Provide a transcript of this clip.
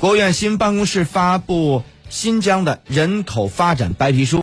国务院新办公室发布新疆的人口发展白皮书。